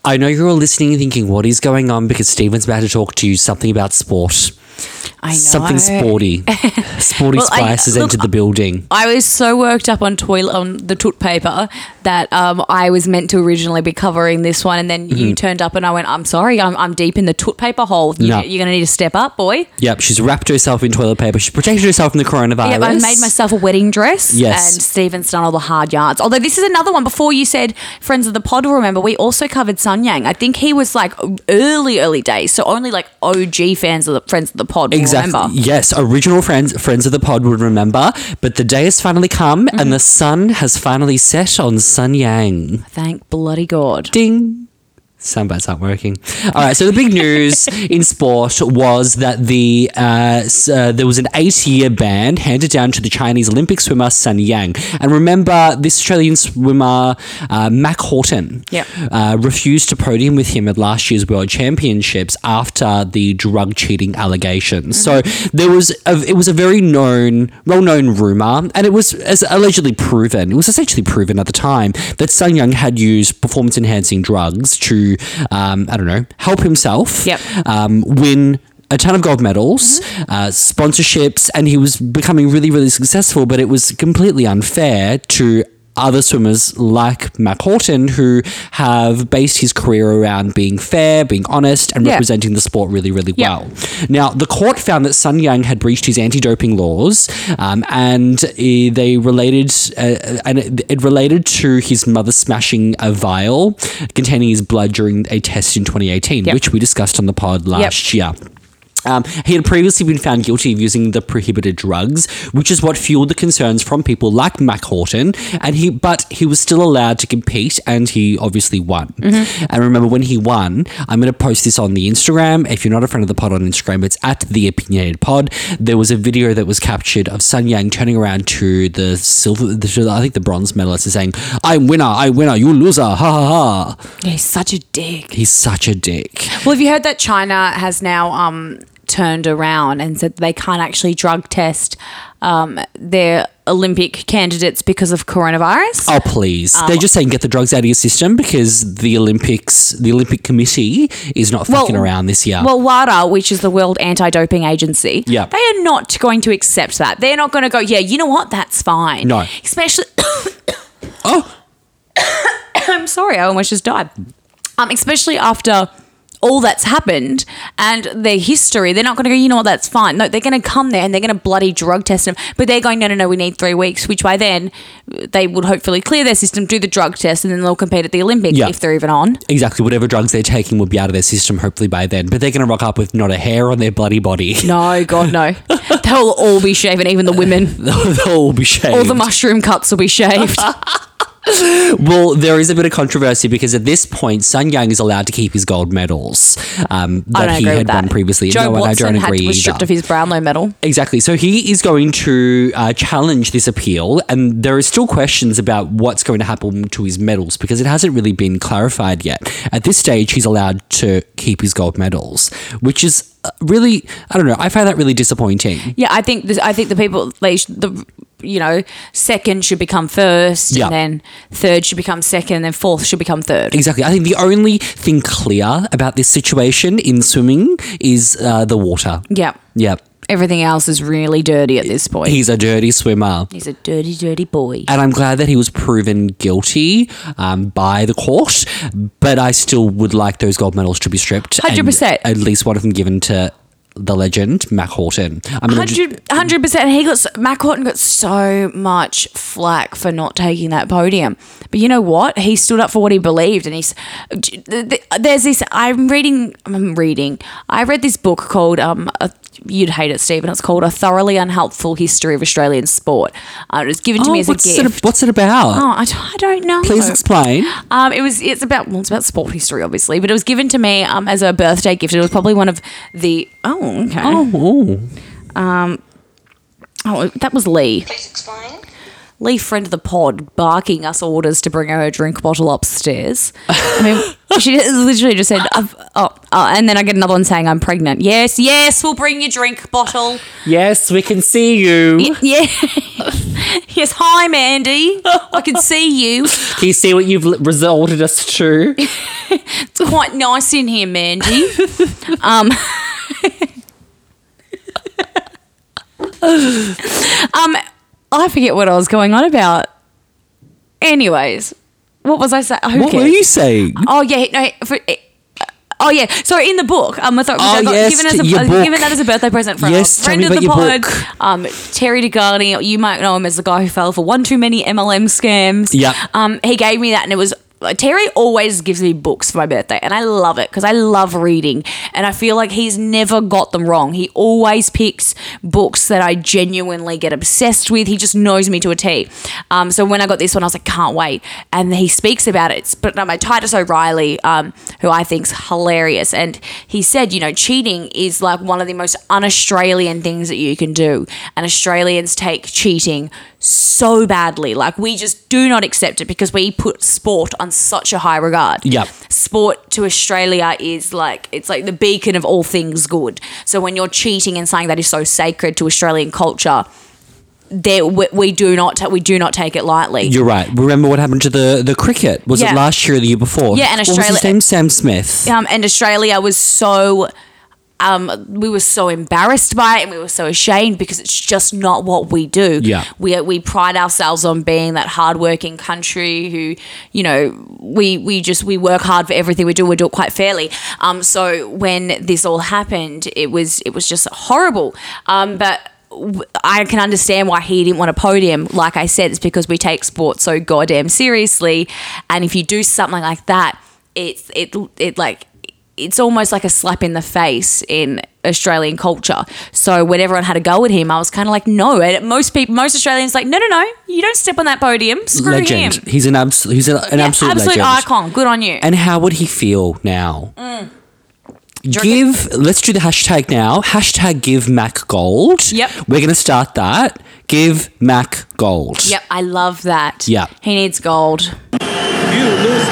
I know you're all listening and thinking, what is going on? Because Stephen's about to talk to you something about sport. I know. Something sporty. Sporty Well, I- Spice has look, entered the building. I was so worked up on toilet on the toot paper that um, I was meant to originally be covering this one, and then you turned up, and I went, "I'm sorry, I'm, I'm deep in the toot paper hole. You. You're going to need to step up, boy." Yep, she's wrapped herself in toilet paper. She protected herself from the coronavirus. Yep, I made myself a wedding dress. Yes. And Stephen's done all the hard yards. Although this is another one. Before you said Friends of the Pod remember, we also covered Sun Yang. I think he was like early, early days. So only like OG fans of the Friends of the Pod Exactly. remember. Yes, original friends friends of the pod would remember. But the day has finally come, and mm-hmm. the sun has finally set on Sun Yang. Thank bloody God. Ding. Soundbites aren't working. All right, so the big news in sport was that the uh, uh, there was an eight-year ban handed down to the Chinese Olympic swimmer Sun Yang. And remember, this Australian swimmer uh, Mack Horton Yep. uh, refused to podium with him at last year's World Championships after the drug cheating allegations. So there was a, it was a very known, well-known rumor, and it was as allegedly proven. It was essentially proven at the time that Sun Yang had used performance-enhancing drugs to, um, I don't know, help himself Yep. um, win. A ton of gold medals, uh, sponsorships, and he was becoming really, really successful. But it was completely unfair to other swimmers like Mack Horton who have based his career around being fair, being honest, and Yeah. representing the sport really, really Yeah. well. Now, the court found that Sun Yang had breached his anti-doping laws, um, and they related, uh, and it, related to his mother smashing a vial containing his blood during a test in 2018, Yep. which we discussed on the pod last year. Um, he had previously been found guilty of using the prohibited drugs, which is what fueled the concerns from people like Mack Horton. And he, but he was still allowed to compete, and he obviously won. And remember, when he won, I'm going to post this on the Instagram. If you're not a friend of the pod on Instagram, it's at the Opinionated Pod. There was a video that was captured of Sun Yang turning around to the silver, the, I think the bronze medalist, and saying, "I'm winner, I winner, you loser, ha ha ha." Yeah, he's such a dick. He's such a dick. Well, have you heard that China has now um, turned around and said they can't actually drug test um, their Olympic candidates because of coronavirus? Oh please! Um, They're just saying get the drugs out of your system because the Olympics, the Olympic Committee, is not fucking around this year. Well, WADA, which is the World Anti-Doping Agency, Yeah. they are not going to accept that. They're not going to go, yeah, you know what, that's fine. No. Especially, oh, I'm sorry, I almost just died. Um, especially after all that's happened and their history, they're not going to go, you know what, that's fine. No, they're going to come there and they're going to bloody drug test them. But they're going, no, no, no, we need three weeks, which by then they would hopefully clear their system, do the drug test, and then they'll compete at the Olympics Yeah. if they're even on. exactly. Whatever drugs they're taking will be out of their system hopefully by then. But they're going to rock up with not a hair on their bloody body. No, God, no. They'll all be shaven, even the women. They'll all be shaved. All the mushroom cuts will be shaved. Well, there is a bit of controversy because at this point, Sun Yang is allowed to keep his gold medals um, that he had won previously. Joe no, and I don't had, agree was either. stripped of his Brownlow medal. Exactly. So he is going to uh, challenge this appeal, and there are still questions about what's going to happen to his medals because it hasn't really been clarified yet. At this stage, he's allowed to keep his gold medals, which is uh, really, I don't know, I find that really disappointing. Yeah, I think this, I think the people they the you know second should become first, Yeah. and then third should become second, and then fourth should become third. Exactly. I think the only thing clear about this situation in swimming is uh, the water. Yeah, Yep. everything else is really dirty at this point. He's a dirty swimmer. He's a dirty, dirty boy. And I'm glad that he was proven guilty um, by the court, but I still would like those gold medals to be stripped. 100%. At least one of them given to the legend, Mack Horton. I'm 100 percent. He got Matt Horton got so much flack for not taking that podium, but you know what? He stood up for what he believed, and he's there's this. I'm reading. I'm reading. I read this book called um. A, You'd hate it, Stephen. It's called A Thoroughly Unhelpful History of Australian Sport. Uh, it was given to Oh, me as a what's, gift. it, what's it about? Oh, I, don't- I don't know. Please explain. Um, it was. It's about. Well, it's about sport history, obviously, but it was given to me um as a birthday gift. It was probably one of the. Oh, okay. Oh, Um. Oh, that was Lee. Please explain. Lee, friend of the pod, barking us orders to bring her a drink bottle upstairs. I mean, she literally just said, "Oh," oh," and then I get another one saying, "I'm pregnant." Yes, yes, we'll bring your drink bottle. yes, we can see you. Y- yeah. yes, hi, Mandy. I can see you. Can you see what you've resulted us to? It's quite nice in here, Mandy. um, um, I forget what I was going on about. Anyways, what was I saying? What were you saying? Oh yeah, no. For, oh yeah. So in the book, um, I thought Oh, I got yes, given as a, given that as a birthday present from Yes, a friend of the pod, um, Terry DeGarni. You might know him as the guy who fell for one too many MLM scams. Yeah. Um, he gave me that, and it was like, Terry always gives me books for my birthday, and I love it because I love reading, and I feel like he's never got them wrong. He always picks books that I genuinely get obsessed with. He just knows me to a T. Um, so when I got this one, I was like, can't wait, and he speaks about it. But no, my Titus O'Reilly, um, who I think's hilarious, and he said, you know, cheating is like one of the most un-Australian things that you can do, and Australians take cheating so badly. Like we just do not accept it because we put sport on such a high regard. Yeah. Sport to Australia is like it's like the beacon of all things good. So when you're cheating and saying that is so sacred to Australian culture, there we, we do not ta- we do not take it lightly. You're right. Remember what happened to the the cricket? Was Yeah. it last year or the year before? Yeah, and What was his name? Sam Smith. um, and Australia was so um, we were so embarrassed by it and we were so ashamed because it's just not what we do. Yeah. We, we pride ourselves on being that hardworking country who, you know, we, we just, we work hard for everything we do. We do it quite fairly. Um, so when this all happened, it was, it was just horrible. Um, but I can understand why he didn't want a podium. Like I said, it's because we take sport so goddamn seriously. And if you do something like that, it's, it, it like, it's almost like a slap in the face in Australian culture. So when everyone had a go at him, I was kind of like, no. And most people, most Australians, like, no, no, no, you don't step on that podium. Screw legend. him. He's an absolute. He's a, an Yeah, absolute, absolute legend. icon. Good on you. And how would he feel now? Mm. Give. Let's do the hashtag now. Hashtag give Mack gold. Yep. We're gonna start that. Give Mack gold. yep, I love that. Yeah. he needs gold. You lose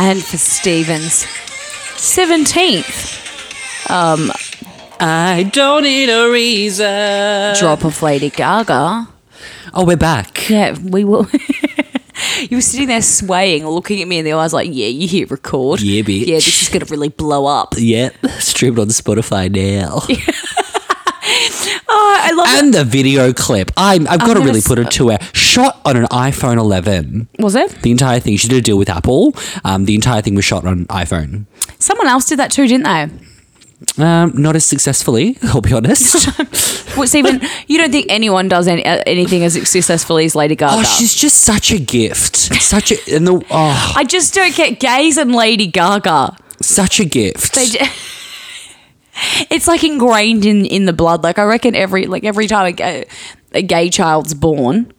And for Stevens, seventeenth um, I don't need a reason. drop of Lady Gaga. Oh, we're back. Yeah, we will. you were sitting there swaying, looking at me in the eyes, like, "Yeah, you hit record. Yeah, bitch. Yeah, this is gonna really blow up." Yep. Streamed on Spotify now. Oh, I love it. and the video clip. I'm, I've got to really put it to her. Shot on an iPhone 11. Was it? The entire thing. She did a deal with Apple. Um, the entire thing was shot on iPhone. Someone else did that too, didn't they? Um, not as successfully, I'll be honest. Well, Stephen, you don't think anyone does any, uh, anything as successfully as Lady Gaga? oh, she's just such a gift. Such a and the oh, I just don't get gays and Lady Gaga. such a gift. It's like ingrained in, in the blood. Like I reckon every like every time a gay, a gay child's born,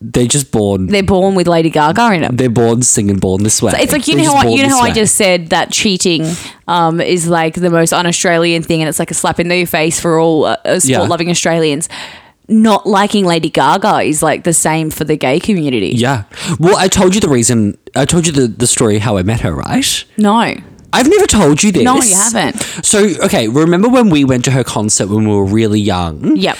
They're just born. they're born with Lady Gaga in it. They're born singing, born this way. It's like you They're know how I, you know how I just said that cheating um, is like the most un-Australian thing, and it's like a slap in the face for all uh, uh, sport-loving Australians. Not liking Lady Gaga is like the same for the gay community. Yeah. Well, I told you the reason. I told you the, the story how I met her, right? No, I've never told you this. No, you haven't. So, okay, remember when we went to her concert when we were really young? Yep.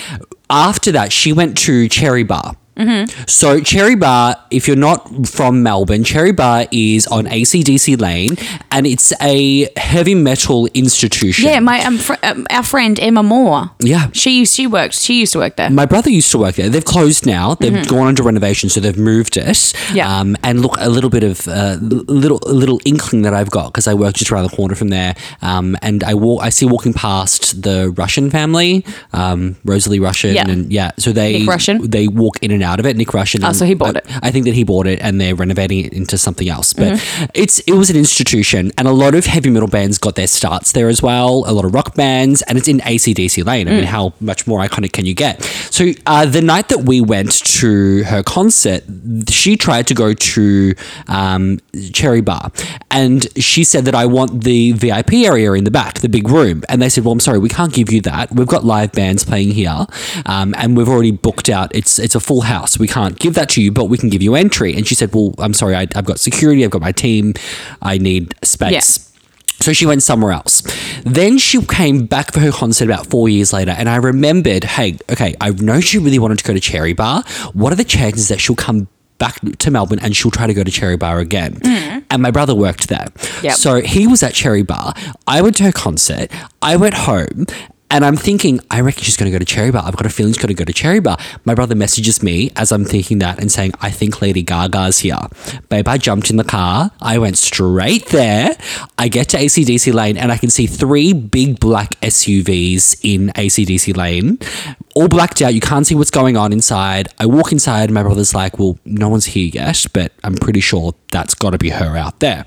After that, she went to Cherry Bar. Mm-hmm. So, Cherry Bar, if you're not from Melbourne, Cherry Bar is on ACDC Lane and it's a heavy metal institution. yeah, my um, fr- um, our friend Emma Moore. Yeah. she used she worked she used to work there. My brother used to work there. They've closed now. They've gone under renovation, so they've moved it. Mm-hmm. Yeah. Um, and look, a little bit of uh, little little inkling that I've got because I work just around the corner from there. Um, and I walk. I see walking past the Russian family, um, Rosalie Russian, Yeah. and yeah. So they Nick Russian? They walk in and out of it. Nick Russian. Oh, and so he bought I- it. I think that he bought it, and they're renovating it into something else. But Mm-hmm. it's it was an institution, and a lot of heavy metal bands got their starts there as well. A lot of rock bands, and it's in ACDC Lane. I mean, Mm. how much more iconic can you get? So uh, the night that we went to her concert, she tried to go to um, Cherry Bar, and she said that I want the VIP area in the back, the big room. And they said, "Well, I'm sorry, we can't give you that. We've got live bands playing here, um, and we've already booked out. It's it's a full house. We can't give that to you, but we can give you entry." And she said, "Well, I'm sorry, I, I've got security. I've got my team. I need space." So she went somewhere else. Then she came back for her concert about four years later, and I remembered, hey, okay, I know she really wanted to go to Cherry Bar. What are the chances that she'll come back to Melbourne and she'll try to go to Cherry Bar again? Mm-hmm. And my brother worked there. Yep. So he was at Cherry Bar. I went to her concert. I went home. And I'm thinking, I reckon she's going to go to Cherry Bar. I've got a feeling she's going to go to Cherry Bar. My brother messages me as I'm thinking that and saying, I think Lady Gaga's here. Babe, I jumped in the car. I went straight there. I get to ACDC Lane and I can see three big black SUVs in ACDC Lane, all blacked out. You can't see what's going on inside. I walk inside. My brother's like, Well, no one's here yet, but I'm pretty sure that's got to be her out there.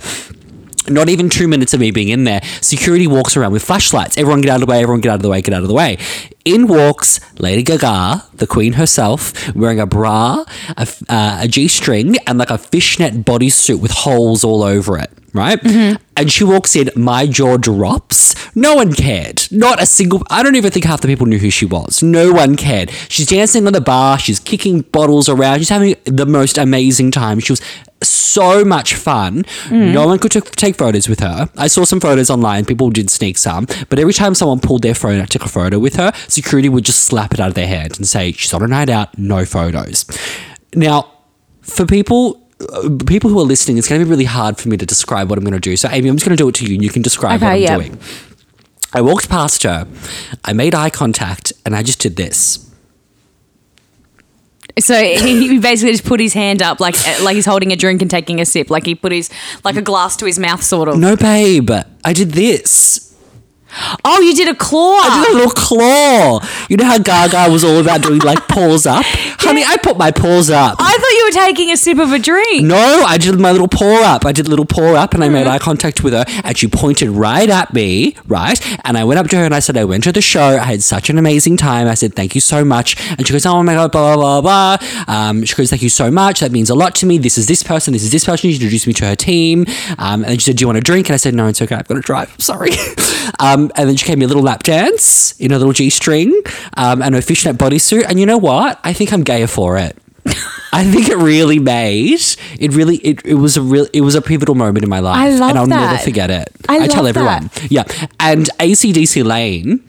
Not even two minutes of me being in there, security walks around with flashlights. Everyone get out of the way, everyone get out of the way, get out of the way. In walks Lady Gaga, the queen herself, wearing a bra, a, uh, a G string, and like a fishnet bodysuit with holes all over it, right? And she walks in, my jaw drops. No one cared. Not a single, I don't even think half the people knew who she was. No one cared. She's dancing on the bar, she's kicking bottles around, she's having the most amazing time. She was so much fun. No one could t- take photos with her. I saw some photos online. People did sneak some, but every time someone pulled their phone out, took a photo with her, security would just slap it out of their hand and say, "She's on a night out, no photos." Now, for people. uh, People who are listening, it's going to be really hard for me to describe what I'm going to do. So, Amy, I'm just going to do it to you, and you can describe what I'm Okay, yeah. doing. I walked past her, I made eye contact, and I just did this. So he, he basically just put his hand up, like like he's holding a drink and taking a sip, like he put his like a glass to his mouth, sort of. No, babe, I did this. Oh, you did a claw. I did a little claw. You know how Gaga was all about doing like paws up? Honey, I put my paws up. I thought you were taking a sip of a drink. No, I did my little paw up. I did a little paw up and I Mm-hmm. made eye contact with her and she pointed right at me, right? And I went up to her and I said, I went to the show. I had such an amazing time. I said, thank you so much. And she goes, oh my God, blah, blah, blah, blah. Um, she goes, thank you so much. That means a lot to me. This is this person. This is this person. She introduced me to her team. Um, and then she said, do you want a drink? And I said, no, it's okay. I've got to drive. I'm sorry. um, and then she gave me a little lap dance in a little G string um, and a fishnet bodysuit. And you know what? I think I'm gayer for it. I think it really made it really it, it was a real it was a pivotal moment in my life I love and I'll never forget it. I tell love everyone. Yeah. And ACDC Lane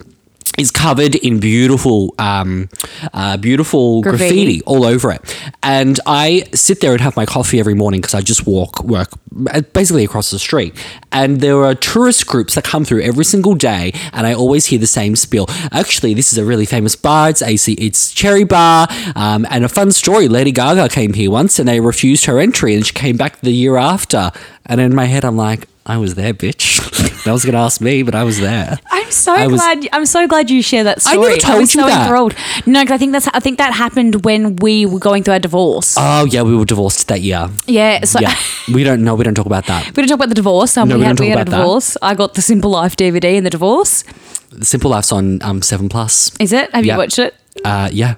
is covered in beautiful um uh, beautiful graffiti. Graffiti. all over it. And I sit there and have my coffee every morning because I just walk work uh, basically across the street. And there are tourist groups that come through every single day and I always hear the same spiel. Actually, this is a really famous bar. It's AC it's Cherry Bar. Um, and a fun story, Lady Gaga came here once and they refused her entry and she came back the year after. And in my head I'm like, I was there, bitch. I was gonna ask me, but I was there. I'm so I was- glad. I'm so glad you share that I story. never told was you so that. enthralled. No, because I think that's. I think that happened when we were going through our divorce. Oh yeah, we were divorced that year. yeah. So Yeah, we don't know. We don't talk about that. we didn't talk about the divorce. Um, No, we, we had, don't we talk had a about that. I got the Simple Life DVD in the divorce. The Simple Life's on um Seven Plus. Is it? Have Yeah. you watched it? Uh, yeah.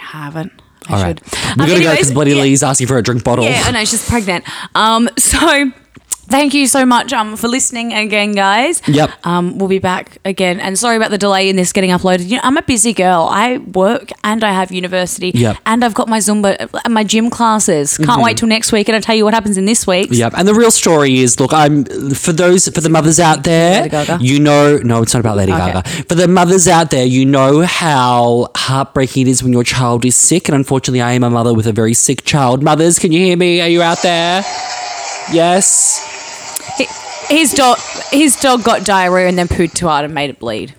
I haven't. I All should. right. We Um, gotta go anyways, because Bloody yeah. Lee's asking for a drink bottle. Yeah, I know she's pregnant. Um, so thank you so much um for listening again, guys. Yep. Um, we'll be back again, and sorry about the delay in this getting uploaded. You know, I'm a busy girl. I work and I have university. Yep. And I've got my Zumba, and my gym classes. Can't wait till next week, and I'll tell you what happens in this week. Yep. And the real story is, look, I'm for those for the mothers out there, Lady Gaga? you know, no, it's not about Lady Okay. Gaga. For the mothers out there, you know how heartbreaking it is when your child is sick, and unfortunately, I am a mother with a very sick child. Mothers, can you hear me? Are you out there? Yes. Hi- His dog, his dog got diarrhea and then pooed too hard and made it bleed.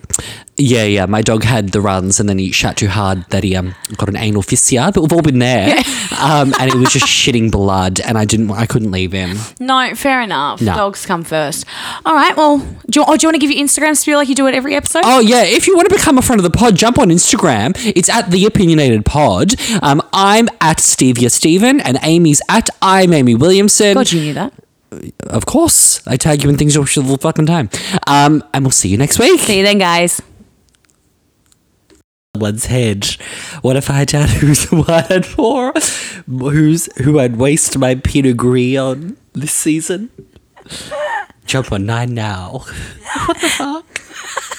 Yeah, yeah. My dog had the runs, and then he shat too hard that he um got an anal fissure. But we've all been there, um, and he was just shitting blood, and I didn't, I couldn't leave him. No, fair enough. No. Dogs come first. All right. Well, do you, oh, do you want to give your Instagram spiel like you do at every episode? Oh yeah, if you want to become a friend of the pod, jump on Instagram. It's at the opinionated pod. Um, I'm at Stevia Steven, and Amy's at I'm Amy Williamson. God, you knew that. Of course, I tag you in things all the fucking time. Um, and we'll see you next week. See you then, guys. One's head. What if I dad who's the one I'd for? Who's who I'd waste my Pinot Gris on this season? Jump on nine now. What the fuck?